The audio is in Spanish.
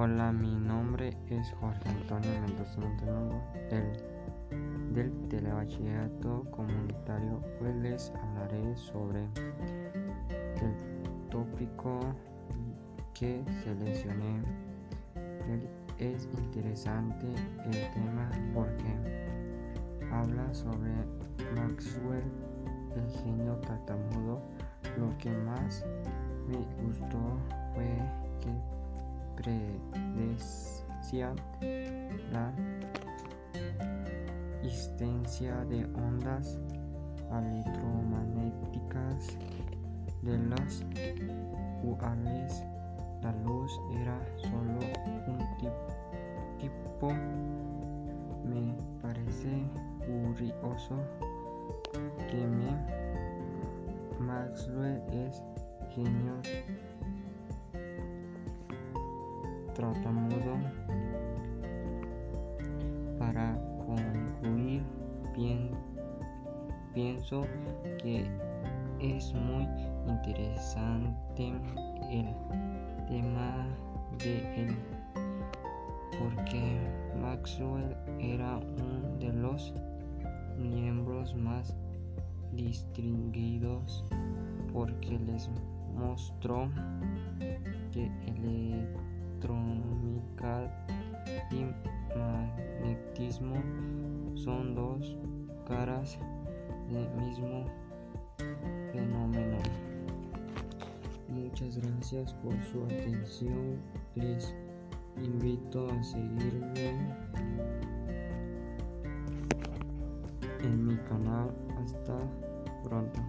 Hola, mi nombre es Jorge Antonio Mendoza Montenegro del, del Telebachillerato Comunitario. Hoy les hablaré sobre el tópico que seleccioné. es interesante el tema porque habla sobre Maxwell, el genio tartamudo. Lo que más me gustó fue que predecía la existencia de ondas electromagnéticas de las cuales la luz era solo un tipo. Me parece curioso que me Maxwell es genio tratamudo para concluir pienso que es muy interesante el tema de él porque Maxwell era uno de los miembros más distinguidos porque les mostró que son dos caras del mismo fenómeno. Muchas gracias por su atención. Les invito a seguirme en mi canal. Hasta pronto.